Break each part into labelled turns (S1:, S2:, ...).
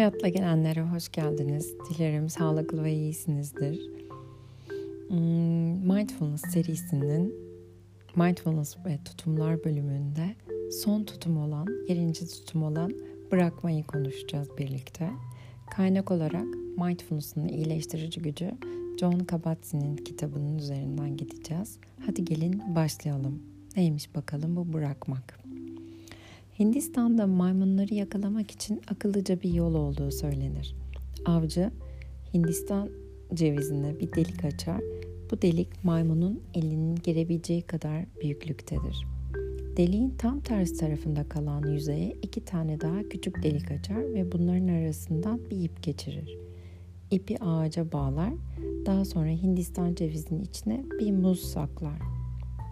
S1: Hayatla gelenlere hoş geldiniz. Dilerim sağlıklı ve iyisinizdir. Hmm, Mindfulness serisinin Mindfulness ve tutumlar bölümünde son tutum olan, birinci tutum olan bırakmayı konuşacağız birlikte. Kaynak olarak Mindfulness'ın iyileştirici gücü John Kabat-Zinn'in kitabının üzerinden gideceğiz. Hadi gelin başlayalım. Neymiş bakalım bu bırakmak. Hindistan'da maymunları yakalamak için akıllıca bir yol olduğu söylenir. Avcı Hindistan cevizine bir delik açar. Bu delik maymunun elinin girebileceği kadar büyüklüktedir. Deliğin tam ters tarafında kalan yüzeye iki tane daha küçük delik açar ve bunların arasından bir ip geçirir. İpi ağaca bağlar, daha sonra Hindistan cevizinin içine bir muz saklar.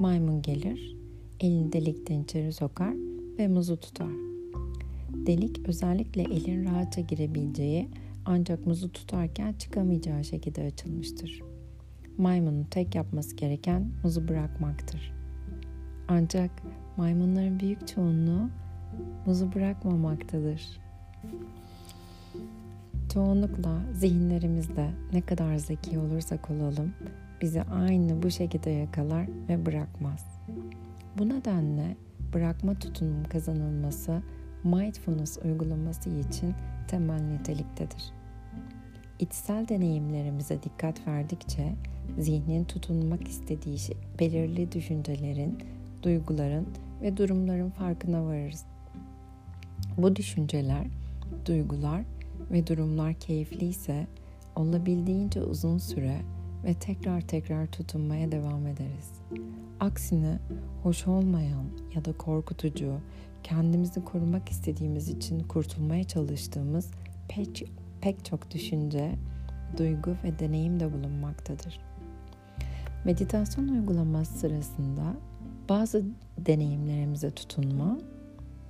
S1: Maymun gelir, elini delikten içeri sokar ve muzu tutar. Delik özellikle elin rahatça girebileceği ancak muzu tutarken çıkamayacağı şekilde açılmıştır. Maymunun tek yapması gereken muzu bırakmaktır. Ancak maymunların büyük çoğunluğu muzu bırakmamaktadır. Çoğunlukla zihinlerimizde ne kadar zeki olursak olalım bizi aynı bu şekilde yakalar ve bırakmaz. Bu nedenle bırakma tutumum kazanılması mindfulness uygulaması için temel niteliktedir. İçsel deneyimlerimize dikkat verdikçe zihnin tutunmak istediği şey, belirli düşüncelerin, duyguların ve durumların farkına varırız. Bu düşünceler, duygular ve durumlar keyifli ise olabildiğince uzun süre ve tekrar tekrar tutunmaya devam ederiz. Aksine hoş olmayan ya da korkutucu, kendimizi korumak istediğimiz için kurtulmaya çalıştığımız pek, pek çok düşünce, duygu ve deneyim de bulunmaktadır. Meditasyon uygulaması sırasında bazı deneyimlerimize tutunma,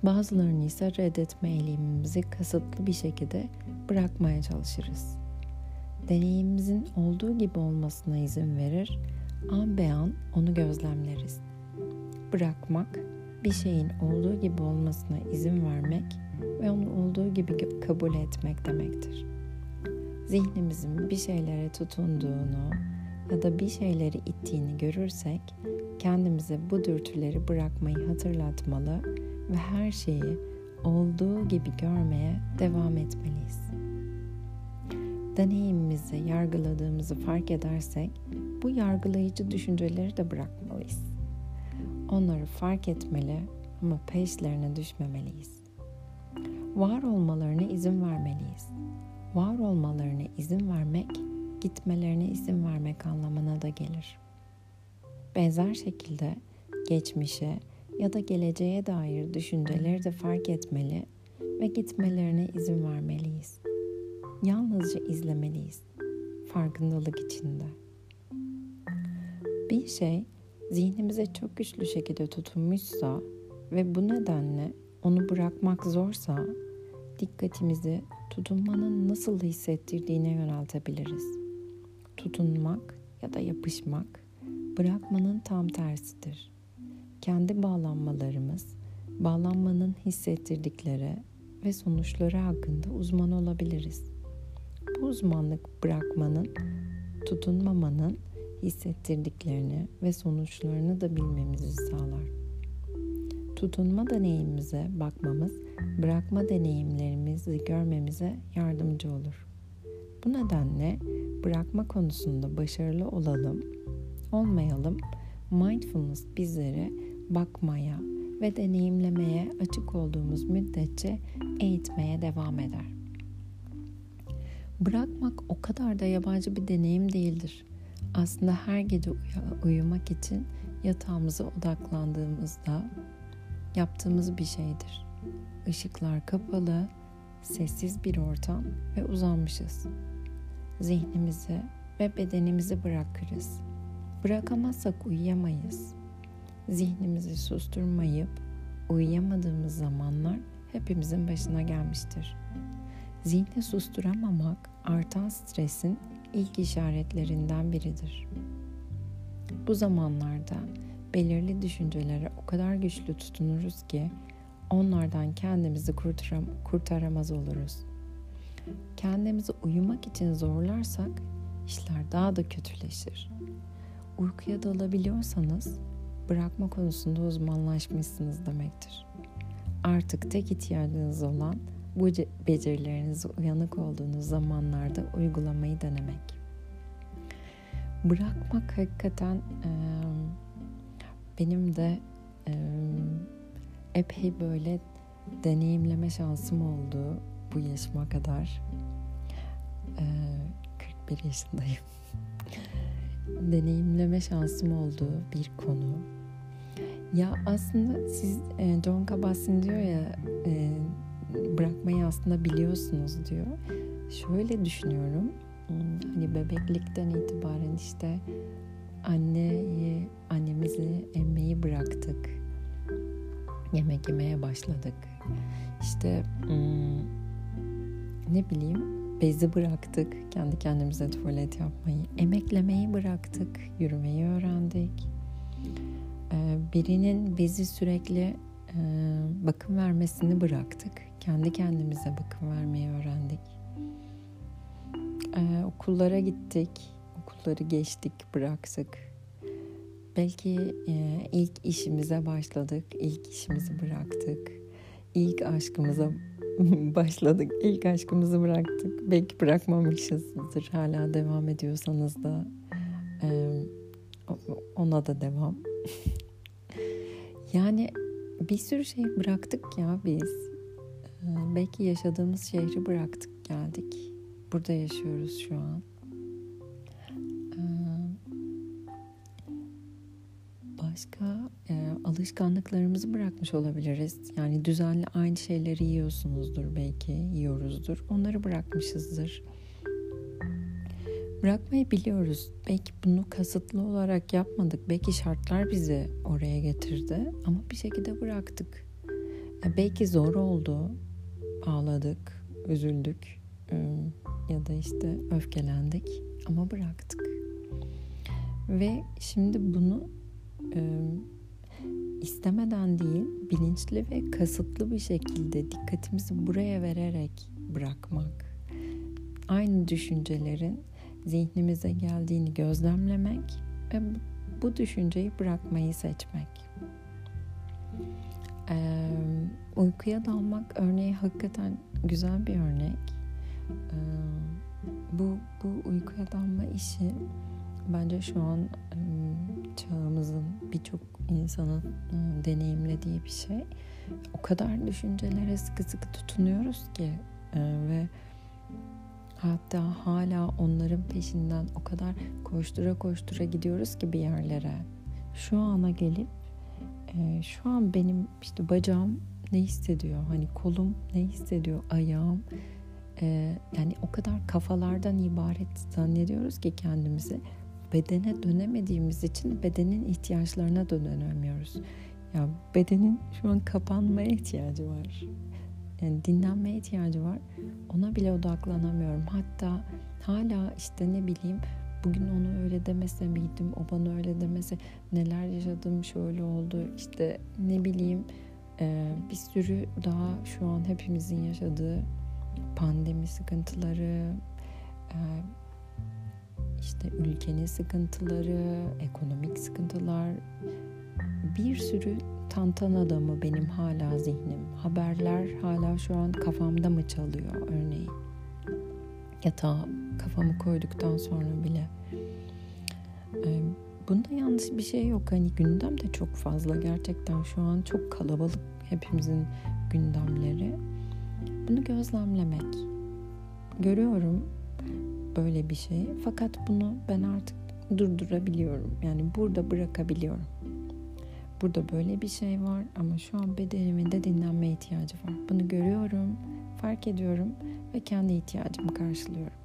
S1: bazılarını ise reddetme eğilimimizi kasıtlı bir şekilde bırakmaya çalışırız. Deneyimimizin olduğu gibi olmasına izin verir an be an onu gözlemleriz. Bırakmak, bir şeyin olduğu gibi olmasına izin vermek ve onu olduğu gibi kabul etmek demektir. Zihnimizin bir şeylere tutunduğunu ya da bir şeyleri ittiğini görürsek kendimize bu dürtüleri bırakmayı hatırlatmalı ve her şeyi olduğu gibi görmeye devam etmeliyiz deneyimimizi yargıladığımızı fark edersek bu yargılayıcı düşünceleri de bırakmalıyız. Onları fark etmeli ama peşlerine düşmemeliyiz. Var olmalarına izin vermeliyiz. Var olmalarına izin vermek, gitmelerine izin vermek anlamına da gelir. Benzer şekilde geçmişe ya da geleceğe dair düşünceleri de fark etmeli ve gitmelerine izin vermeliyiz yalnızca izlemeliyiz farkındalık içinde. Bir şey zihnimize çok güçlü şekilde tutunmuşsa ve bu nedenle onu bırakmak zorsa dikkatimizi tutunmanın nasıl hissettirdiğine yöneltebiliriz. Tutunmak ya da yapışmak bırakmanın tam tersidir. Kendi bağlanmalarımız, bağlanmanın hissettirdikleri ve sonuçları hakkında uzman olabiliriz. Bu uzmanlık bırakmanın, tutunmamanın hissettirdiklerini ve sonuçlarını da bilmemizi sağlar. Tutunma deneyimimize bakmamız, bırakma deneyimlerimizi görmemize yardımcı olur. Bu nedenle bırakma konusunda başarılı olalım, olmayalım, mindfulness bizleri bakmaya ve deneyimlemeye açık olduğumuz müddetçe eğitmeye devam eder. Bırakmak o kadar da yabancı bir deneyim değildir. Aslında her gece uy- uyumak için yatağımıza odaklandığımızda yaptığımız bir şeydir. Işıklar kapalı, sessiz bir ortam ve uzanmışız. Zihnimizi ve bedenimizi bırakırız. Bırakamazsak uyuyamayız. Zihnimizi susturmayıp uyuyamadığımız zamanlar hepimizin başına gelmiştir. Zihni susturamamak artan stresin ilk işaretlerinden biridir. Bu zamanlarda belirli düşüncelere o kadar güçlü tutunuruz ki onlardan kendimizi kurtaram kurtaramaz oluruz. kendimizi uyumak için zorlarsak işler daha da kötüleşir. Uykuya dalabiliyorsanız bırakma konusunda uzmanlaşmışsınız demektir. Artık tek ihtiyacınız olan bu becerilerinizi uyanık olduğunuz zamanlarda uygulamayı denemek. Bırakmak hakikaten e, benim de e, epey böyle deneyimleme şansım oldu bu yaşıma kadar. E, 41 yaşındayım. deneyimleme şansım olduğu bir konu. Ya aslında siz John Kabat-Zinn diyor ya bırakmayı aslında biliyorsunuz diyor. Şöyle düşünüyorum. Hmm, hani bebeklikten itibaren işte anneyi, annemizi emmeyi bıraktık. Yemek yemeye başladık. İşte hmm, ne bileyim bezi bıraktık. Kendi kendimize tuvalet yapmayı. Emeklemeyi bıraktık. Yürümeyi öğrendik. Ee, birinin bezi sürekli e, bakım vermesini bıraktık. Kendi kendimize bakım vermeyi öğrendik. Ee, okullara gittik. Okulları geçtik, bıraktık. Belki e, ilk işimize başladık. ilk işimizi bıraktık. İlk aşkımıza başladık. İlk aşkımızı bıraktık. Belki bırakmamışızdır. Hala devam ediyorsanız da e, ona da devam. yani bir sürü şey bıraktık ya biz. Ee, belki yaşadığımız şehri bıraktık geldik. Burada yaşıyoruz şu an. Ee, başka e, alışkanlıklarımızı bırakmış olabiliriz. Yani düzenli aynı şeyleri yiyorsunuzdur belki, yiyoruzdur. Onları bırakmışızdır. Bırakmayı biliyoruz. Belki bunu kasıtlı olarak yapmadık. Belki şartlar bizi oraya getirdi ama bir şekilde bıraktık. Belki zor oldu. Ağladık, üzüldük ya da işte öfkelendik ama bıraktık. Ve şimdi bunu istemeden değil, bilinçli ve kasıtlı bir şekilde dikkatimizi buraya vererek bırakmak. Aynı düşüncelerin zihnimize geldiğini gözlemlemek ve bu düşünceyi bırakmayı seçmek. Uykuya dalmak örneği hakikaten güzel bir örnek. Bu, bu uykuya dalma işi bence şu an çağımızın birçok insanın deneyimlediği bir şey. O kadar düşüncelere sıkı sıkı tutunuyoruz ki ve Hatta hala onların peşinden o kadar koştura koştura gidiyoruz ki bir yerlere. Şu ana gelip e, şu an benim işte bacağım ne hissediyor? Hani kolum ne hissediyor? Ayağım e, yani o kadar kafalardan ibaret zannediyoruz ki kendimizi bedene dönemediğimiz için bedenin ihtiyaçlarına da dönemiyoruz. Ya bedenin şu an kapanmaya ihtiyacı var yani dinlenmeye ihtiyacı var. Ona bile odaklanamıyorum. Hatta hala işte ne bileyim bugün onu öyle demese miydim, o bana öyle demese neler yaşadım, şöyle oldu işte ne bileyim e, bir sürü daha şu an hepimizin yaşadığı pandemi sıkıntıları, e, işte ülkenin sıkıntıları, ekonomik sıkıntılar, bir sürü tantan adamı benim hala zihnim. Haberler hala şu an kafamda mı çalıyor örneğin. Yatağa kafamı koyduktan sonra bile. Ee, bunda yanlış bir şey yok. Hani gündem de çok fazla. Gerçekten şu an çok kalabalık hepimizin gündemleri. Bunu gözlemlemek. Görüyorum böyle bir şey. Fakat bunu ben artık durdurabiliyorum. Yani burada bırakabiliyorum. Burada böyle bir şey var ama şu an bedenimin de dinlenme ihtiyacı var. Bunu görüyorum, fark ediyorum ve kendi ihtiyacımı karşılıyorum.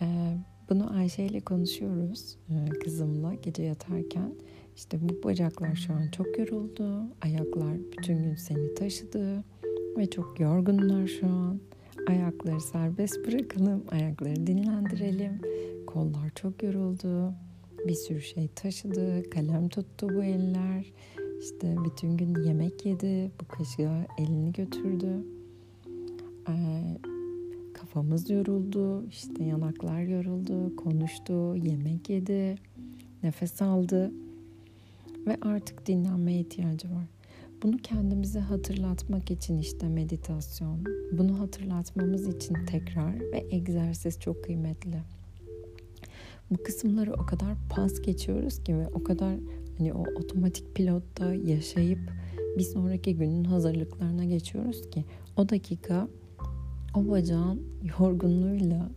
S1: Ee, bunu Ayşe ile konuşuyoruz e, kızımla gece yatarken. İşte bu bacaklar şu an çok yoruldu, ayaklar bütün gün seni taşıdı ve çok yorgunlar şu an. Ayakları serbest bırakalım, ayakları dinlendirelim. Kollar çok yoruldu bir sürü şey taşıdı. Kalem tuttu bu eller. İşte bütün gün yemek yedi. Bu kaşığa elini götürdü. e, kafamız yoruldu, işte yanaklar yoruldu, konuştu, yemek yedi, nefes aldı ve artık dinlenmeye ihtiyacı var. Bunu kendimize hatırlatmak için işte meditasyon, bunu hatırlatmamız için tekrar ve egzersiz çok kıymetli. Bu kısımları o kadar pas geçiyoruz ki ve o kadar hani o otomatik pilotta yaşayıp bir sonraki günün hazırlıklarına geçiyoruz ki o dakika o bacağın yorgunluğuyla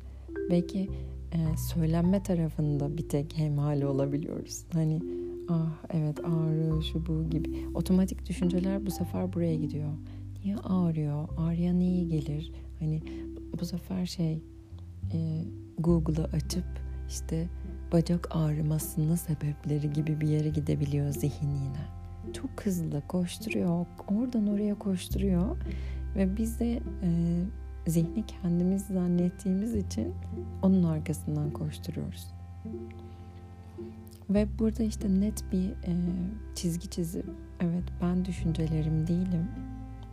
S1: belki e, söylenme tarafında bir tek hemhali olabiliyoruz. Hani ah evet ağrıyor şu bu gibi. Otomatik düşünceler bu sefer buraya gidiyor. Niye ağrıyor? Ağrıya neyi gelir? Hani bu sefer şey e, Google'ı açıp işte bacak ağrımasının sebepleri gibi bir yere gidebiliyor zihin yine. Çok hızlı koşturuyor. Oradan oraya koşturuyor. Ve biz de e, zihni kendimiz zannettiğimiz için onun arkasından koşturuyoruz. Ve burada işte net bir e, çizgi çizip evet ben düşüncelerim değilim.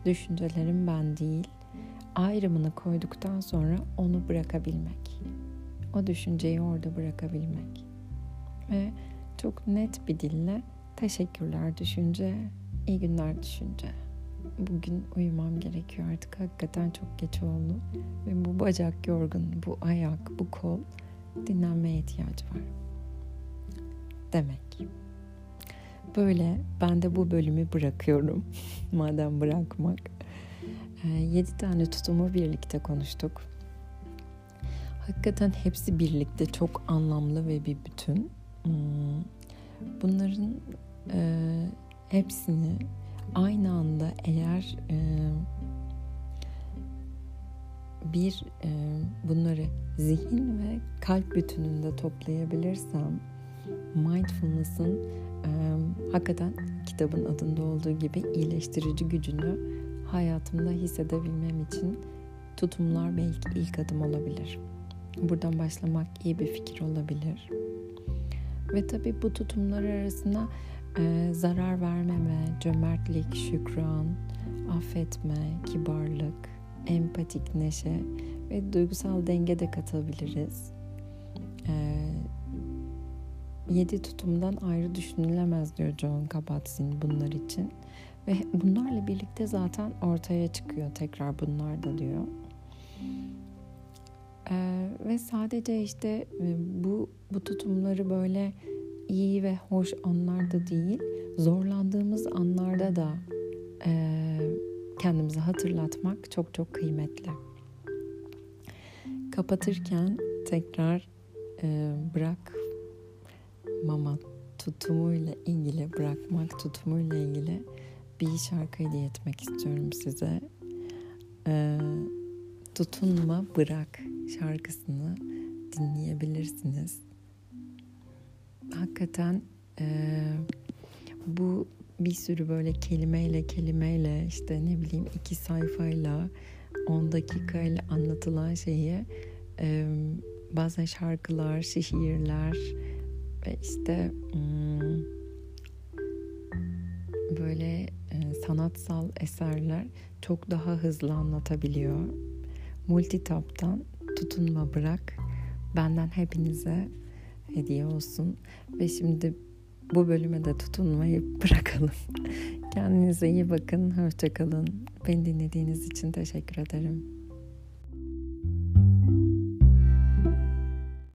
S1: Düşüncelerim ben değil. Ayrımını koyduktan sonra onu bırakabilmek. O düşünceyi orada bırakabilmek. Ve çok net bir dille teşekkürler düşünce, iyi günler düşünce. Bugün uyumam gerekiyor artık hakikaten çok geç oldu. Ve bu bacak yorgun, bu ayak, bu kol dinlenmeye ihtiyacı var demek. Böyle ben de bu bölümü bırakıyorum. Madem bırakmak. E, yedi tane tutumu birlikte konuştuk. Hakikaten hepsi birlikte çok anlamlı ve bir bütün. Hmm, bunların e, hepsini aynı anda eğer e, bir e, bunları zihin ve kalp bütününde toplayabilirsem mindfulness'ın e, hakikaten kitabın adında olduğu gibi iyileştirici gücünü hayatımda hissedebilmem için tutumlar belki ilk adım olabilir. Buradan başlamak iyi bir fikir olabilir. Ve tabii bu tutumlar arasında e, zarar vermeme, cömertlik, şükran, affetme, kibarlık, empatik neşe ve duygusal denge de katabiliriz. E, yedi tutumdan ayrı düşünülemez diyor John Kabat-Zinn bunlar için. Ve bunlarla birlikte zaten ortaya çıkıyor tekrar bunlar da diyor. Ee, ve sadece işte e, bu bu tutumları böyle iyi ve hoş anlarda değil, zorlandığımız anlarda da e, kendimize hatırlatmak çok çok kıymetli. Kapatırken tekrar e, bırak mama tutumuyla ilgili, bırakmak tutumuyla ilgili bir şarkı hediye etmek istiyorum size. Ee, Tutunma Bırak şarkısını dinleyebilirsiniz. Hakikaten e, bu bir sürü böyle kelimeyle kelimeyle işte ne bileyim iki sayfayla 10 dakikayla anlatılan şeyi e, bazen şarkılar, şiirler, ve işte hmm, böyle e, sanatsal eserler çok daha hızlı anlatabiliyor. Multitap'tan tutunma bırak. Benden hepinize hediye olsun. Ve şimdi bu bölüme de tutunmayı bırakalım. Kendinize iyi bakın. Hoşçakalın. Beni dinlediğiniz için teşekkür ederim.